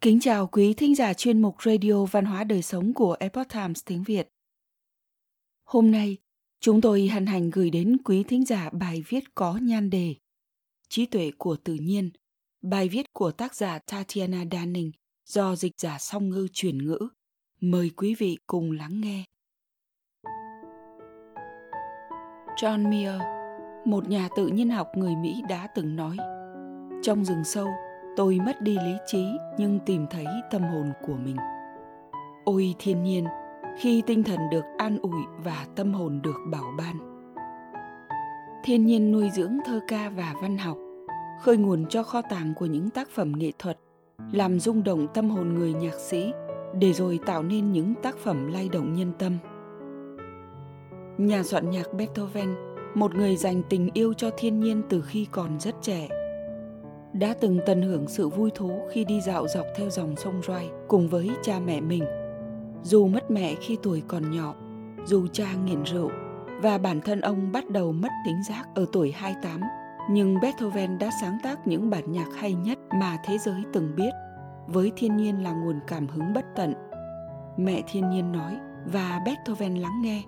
Kính chào quý thính giả chuyên mục Radio Văn hóa Đời Sống của Epoch Times tiếng Việt. Hôm nay, chúng tôi hân hạnh gửi đến quý thính giả bài viết có nhan đề Trí tuệ của tự nhiên, bài viết của tác giả Tatiana Danning do dịch giả song ngư chuyển ngữ. Mời quý vị cùng lắng nghe. John Muir, một nhà tự nhiên học người Mỹ đã từng nói Trong rừng sâu, tôi mất đi lý trí nhưng tìm thấy tâm hồn của mình. Ôi thiên nhiên, khi tinh thần được an ủi và tâm hồn được bảo ban. Thiên nhiên nuôi dưỡng thơ ca và văn học, khơi nguồn cho kho tàng của những tác phẩm nghệ thuật, làm rung động tâm hồn người nhạc sĩ, để rồi tạo nên những tác phẩm lay động nhân tâm. Nhà soạn nhạc beethoven, một người dành tình yêu cho thiên nhiên từ khi còn rất trẻ đã từng tận hưởng sự vui thú khi đi dạo dọc theo dòng sông Roi cùng với cha mẹ mình. Dù mất mẹ khi tuổi còn nhỏ, dù cha nghiện rượu và bản thân ông bắt đầu mất tính giác ở tuổi 28, nhưng Beethoven đã sáng tác những bản nhạc hay nhất mà thế giới từng biết, với thiên nhiên là nguồn cảm hứng bất tận. Mẹ thiên nhiên nói và Beethoven lắng nghe,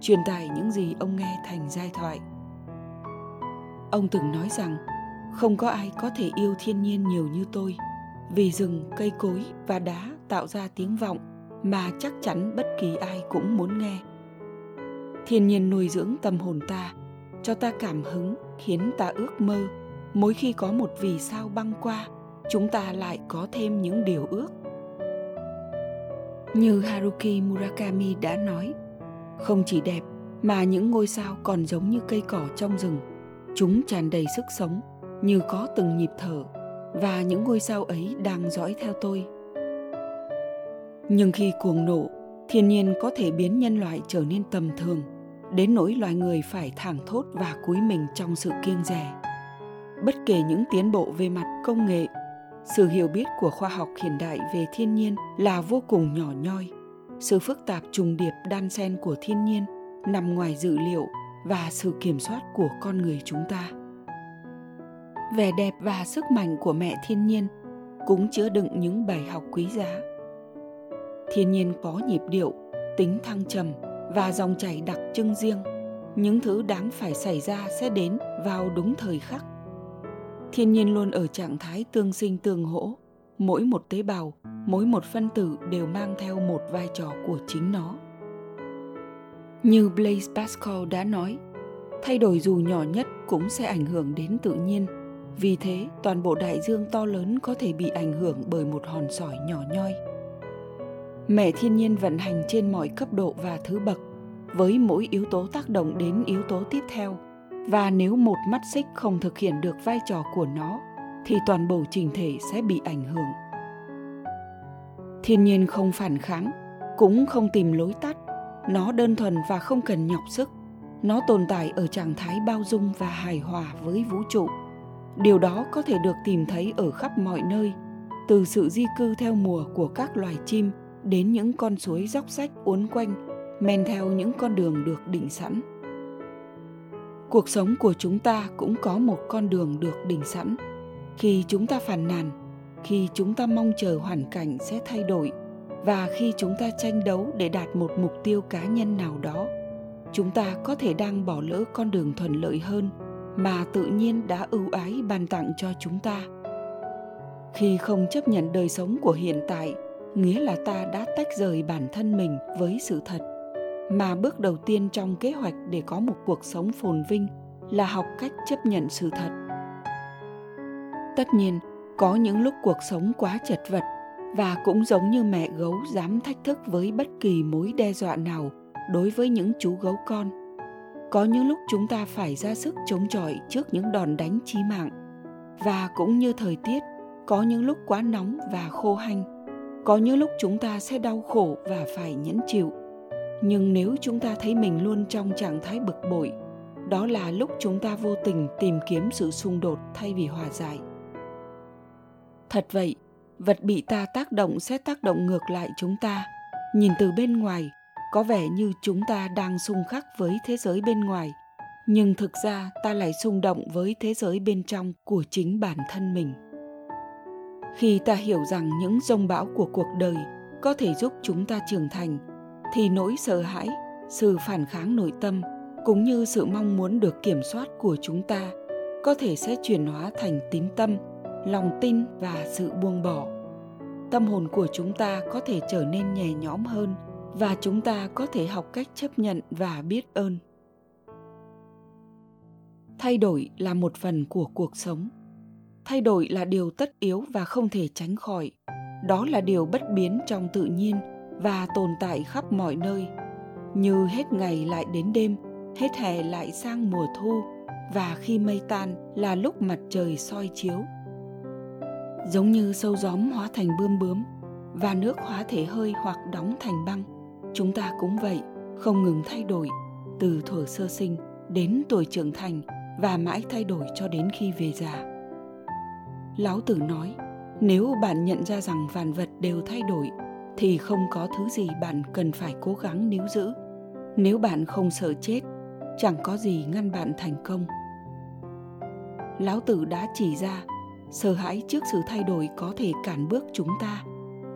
truyền tải những gì ông nghe thành giai thoại. Ông từng nói rằng không có ai có thể yêu thiên nhiên nhiều như tôi. Vì rừng, cây cối và đá tạo ra tiếng vọng mà chắc chắn bất kỳ ai cũng muốn nghe. Thiên nhiên nuôi dưỡng tâm hồn ta, cho ta cảm hứng, khiến ta ước mơ. Mỗi khi có một vì sao băng qua, chúng ta lại có thêm những điều ước. Như haruki murakami đã nói, không chỉ đẹp, mà những ngôi sao còn giống như cây cỏ trong rừng. Chúng tràn đầy sức sống như có từng nhịp thở và những ngôi sao ấy đang dõi theo tôi. Nhưng khi cuồng nộ, thiên nhiên có thể biến nhân loại trở nên tầm thường, đến nỗi loài người phải thảng thốt và cúi mình trong sự kiêng rẻ bất kể những tiến bộ về mặt công nghệ, sự hiểu biết của khoa học hiện đại về thiên nhiên là vô cùng nhỏ nhoi. Sự phức tạp trùng điệp đan xen của thiên nhiên nằm ngoài dự liệu và sự kiểm soát của con người chúng ta vẻ đẹp và sức mạnh của mẹ thiên nhiên cũng chứa đựng những bài học quý giá. Thiên nhiên có nhịp điệu, tính thăng trầm và dòng chảy đặc trưng riêng. Những thứ đáng phải xảy ra sẽ đến vào đúng thời khắc. Thiên nhiên luôn ở trạng thái tương sinh tương hỗ. Mỗi một tế bào, mỗi một phân tử đều mang theo một vai trò của chính nó. Như blaise pascal đã nói, thay đổi dù nhỏ nhất cũng sẽ ảnh hưởng đến tự nhiên vì thế, toàn bộ đại dương to lớn có thể bị ảnh hưởng bởi một hòn sỏi nhỏ nhoi. Mẹ thiên nhiên vận hành trên mọi cấp độ và thứ bậc, với mỗi yếu tố tác động đến yếu tố tiếp theo. Và nếu một mắt xích không thực hiện được vai trò của nó, thì toàn bộ trình thể sẽ bị ảnh hưởng. Thiên nhiên không phản kháng, cũng không tìm lối tắt. Nó đơn thuần và không cần nhọc sức. Nó tồn tại ở trạng thái bao dung và hài hòa với vũ trụ điều đó có thể được tìm thấy ở khắp mọi nơi, từ sự di cư theo mùa của các loài chim đến những con suối dốc sách uốn quanh, men theo những con đường được định sẵn. Cuộc sống của chúng ta cũng có một con đường được định sẵn. Khi chúng ta phàn nàn, khi chúng ta mong chờ hoàn cảnh sẽ thay đổi, và khi chúng ta tranh đấu để đạt một mục tiêu cá nhân nào đó, chúng ta có thể đang bỏ lỡ con đường thuận lợi hơn mà tự nhiên đã ưu ái ban tặng cho chúng ta. Khi không chấp nhận đời sống của hiện tại, nghĩa là ta đã tách rời bản thân mình với sự thật. Mà bước đầu tiên trong kế hoạch để có một cuộc sống phồn vinh là học cách chấp nhận sự thật. Tất nhiên, có những lúc cuộc sống quá chật vật và cũng giống như mẹ gấu dám thách thức với bất kỳ mối đe dọa nào đối với những chú gấu con có những lúc chúng ta phải ra sức chống chọi trước những đòn đánh chí mạng. Và cũng như thời tiết, có những lúc quá nóng và khô hanh. Có những lúc chúng ta sẽ đau khổ và phải nhẫn chịu. Nhưng nếu chúng ta thấy mình luôn trong trạng thái bực bội, đó là lúc chúng ta vô tình tìm kiếm sự xung đột thay vì hòa giải. Thật vậy, vật bị ta tác động sẽ tác động ngược lại chúng ta. Nhìn từ bên ngoài có vẻ như chúng ta đang xung khắc với thế giới bên ngoài. Nhưng thực ra ta lại xung động với thế giới bên trong của chính bản thân mình. Khi ta hiểu rằng những rông bão của cuộc đời có thể giúp chúng ta trưởng thành, thì nỗi sợ hãi, sự phản kháng nội tâm, cũng như sự mong muốn được kiểm soát của chúng ta có thể sẽ chuyển hóa thành tín tâm, lòng tin và sự buông bỏ. Tâm hồn của chúng ta có thể trở nên nhẹ nhõm hơn và chúng ta có thể học cách chấp nhận và biết ơn. Thay đổi là một phần của cuộc sống. Thay đổi là điều tất yếu và không thể tránh khỏi. Đó là điều bất biến trong tự nhiên và tồn tại khắp mọi nơi. Như hết ngày lại đến đêm, hết hè lại sang mùa thu, và khi mây tan là lúc mặt trời soi chiếu. Giống như sâu gióm hóa thành bươm bướm và nước hóa thể hơi hoặc đóng thành băng chúng ta cũng vậy, không ngừng thay đổi, từ thuở sơ sinh đến tuổi trưởng thành và mãi thay đổi cho đến khi về già. Lão tử nói, nếu bạn nhận ra rằng vạn vật đều thay đổi, thì không có thứ gì bạn cần phải cố gắng níu giữ. Nếu bạn không sợ chết, chẳng có gì ngăn bạn thành công. Lão tử đã chỉ ra, sợ hãi trước sự thay đổi có thể cản bước chúng ta.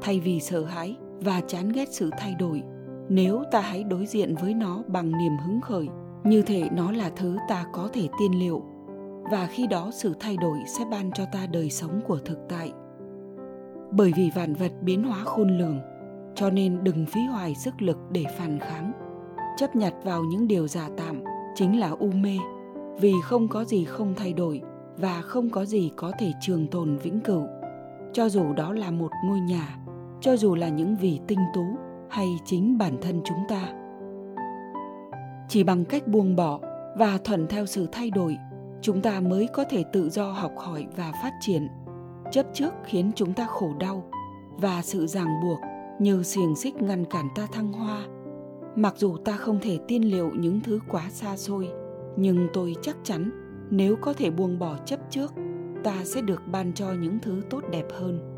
Thay vì sợ hãi và chán ghét sự thay đổi nếu ta hãy đối diện với nó bằng niềm hứng khởi, như thể nó là thứ ta có thể tiên liệu, và khi đó sự thay đổi sẽ ban cho ta đời sống của thực tại. Bởi vì vạn vật biến hóa khôn lường, cho nên đừng phí hoài sức lực để phản kháng. Chấp nhặt vào những điều giả tạm chính là u mê, vì không có gì không thay đổi và không có gì có thể trường tồn vĩnh cửu. Cho dù đó là một ngôi nhà, cho dù là những vì tinh tú hay chính bản thân chúng ta. Chỉ bằng cách buông bỏ và thuận theo sự thay đổi, chúng ta mới có thể tự do học hỏi và phát triển. Chấp trước khiến chúng ta khổ đau và sự ràng buộc như xiềng xích ngăn cản ta thăng hoa. Mặc dù ta không thể tiên liệu những thứ quá xa xôi, nhưng tôi chắc chắn nếu có thể buông bỏ chấp trước, ta sẽ được ban cho những thứ tốt đẹp hơn.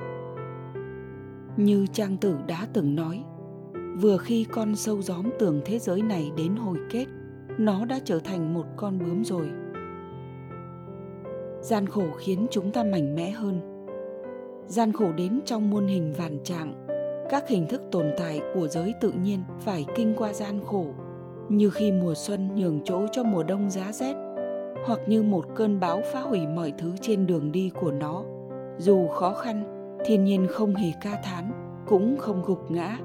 Như trang tử đã từng nói vừa khi con sâu gióm tưởng thế giới này đến hồi kết, nó đã trở thành một con bướm rồi. Gian khổ khiến chúng ta mạnh mẽ hơn. Gian khổ đến trong muôn hình vạn trạng. Các hình thức tồn tại của giới tự nhiên phải kinh qua gian khổ, như khi mùa xuân nhường chỗ cho mùa đông giá rét, hoặc như một cơn bão phá hủy mọi thứ trên đường đi của nó. Dù khó khăn, thiên nhiên không hề ca thán, cũng không gục ngã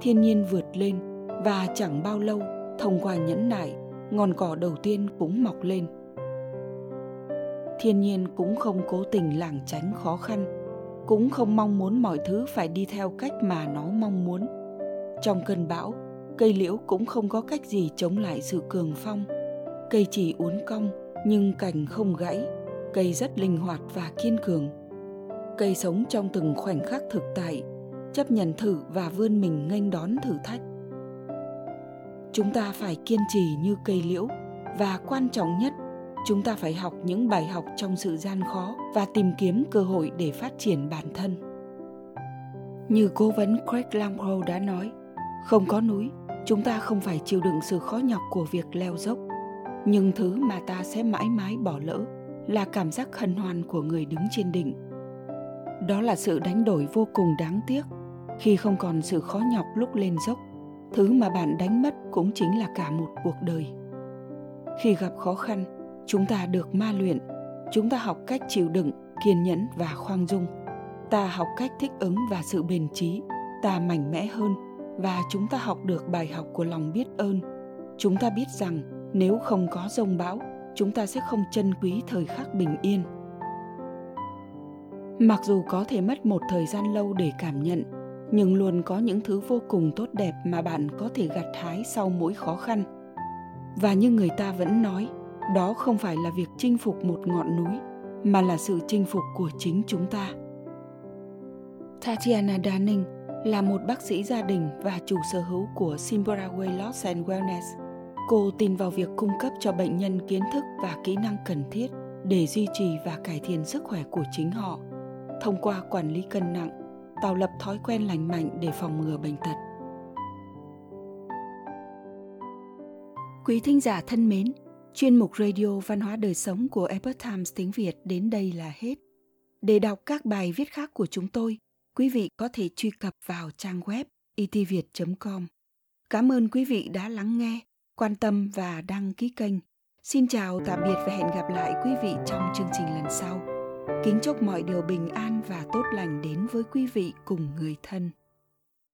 thiên nhiên vượt lên và chẳng bao lâu, thông qua nhẫn nại, ngọn cỏ đầu tiên cũng mọc lên. Thiên nhiên cũng không cố tình lảng tránh khó khăn, cũng không mong muốn mọi thứ phải đi theo cách mà nó mong muốn. Trong cơn bão, cây liễu cũng không có cách gì chống lại sự cường phong. Cây chỉ uốn cong, nhưng cành không gãy, cây rất linh hoạt và kiên cường. Cây sống trong từng khoảnh khắc thực tại chấp nhận thử và vươn mình nghênh đón thử thách. Chúng ta phải kiên trì như cây liễu, và quan trọng nhất, chúng ta phải học những bài học trong sự gian khó và tìm kiếm cơ hội để phát triển bản thân. Như cố vấn craig lamcrow đã nói, không có núi, chúng ta không phải chịu đựng sự khó nhọc của việc leo dốc. Nhưng thứ mà ta sẽ mãi mãi bỏ lỡ là cảm giác hân hoan của người đứng trên đỉnh. Đó là sự đánh đổi vô cùng đáng tiếc khi không còn sự khó nhọc lúc lên dốc, thứ mà bạn đánh mất cũng chính là cả một cuộc đời. Khi gặp khó khăn, chúng ta được ma luyện, chúng ta học cách chịu đựng, kiên nhẫn và khoan dung. Ta học cách thích ứng và sự bền trí, ta mạnh mẽ hơn và chúng ta học được bài học của lòng biết ơn. Chúng ta biết rằng nếu không có rông bão, chúng ta sẽ không trân quý thời khắc bình yên. Mặc dù có thể mất một thời gian lâu để cảm nhận nhưng luôn có những thứ vô cùng tốt đẹp mà bạn có thể gặt hái sau mỗi khó khăn. Và như người ta vẫn nói đó không phải là việc chinh phục một ngọn núi mà là sự chinh phục của chính chúng ta. Tatiana danning là một bác sĩ gia đình và chủ sở hữu của Simbra Way Loss and Wellness. Cô tin vào việc cung cấp cho bệnh nhân kiến thức và kỹ năng cần thiết để duy trì và cải thiện sức khỏe của chính họ thông qua quản lý cân nặng, tạo lập thói quen lành mạnh để phòng ngừa bệnh tật. Quý thính giả thân mến, chuyên mục radio văn hóa đời sống của Epoch Times tiếng Việt đến đây là hết. Để đọc các bài viết khác của chúng tôi, quý vị có thể truy cập vào trang web e itviet.com. Cảm ơn quý vị đã lắng nghe, quan tâm và đăng ký kênh. Xin chào, tạm biệt và hẹn gặp lại quý vị trong chương trình lần sau. Kính chúc mọi điều bình an và tốt lành đến với quý vị cùng người thân.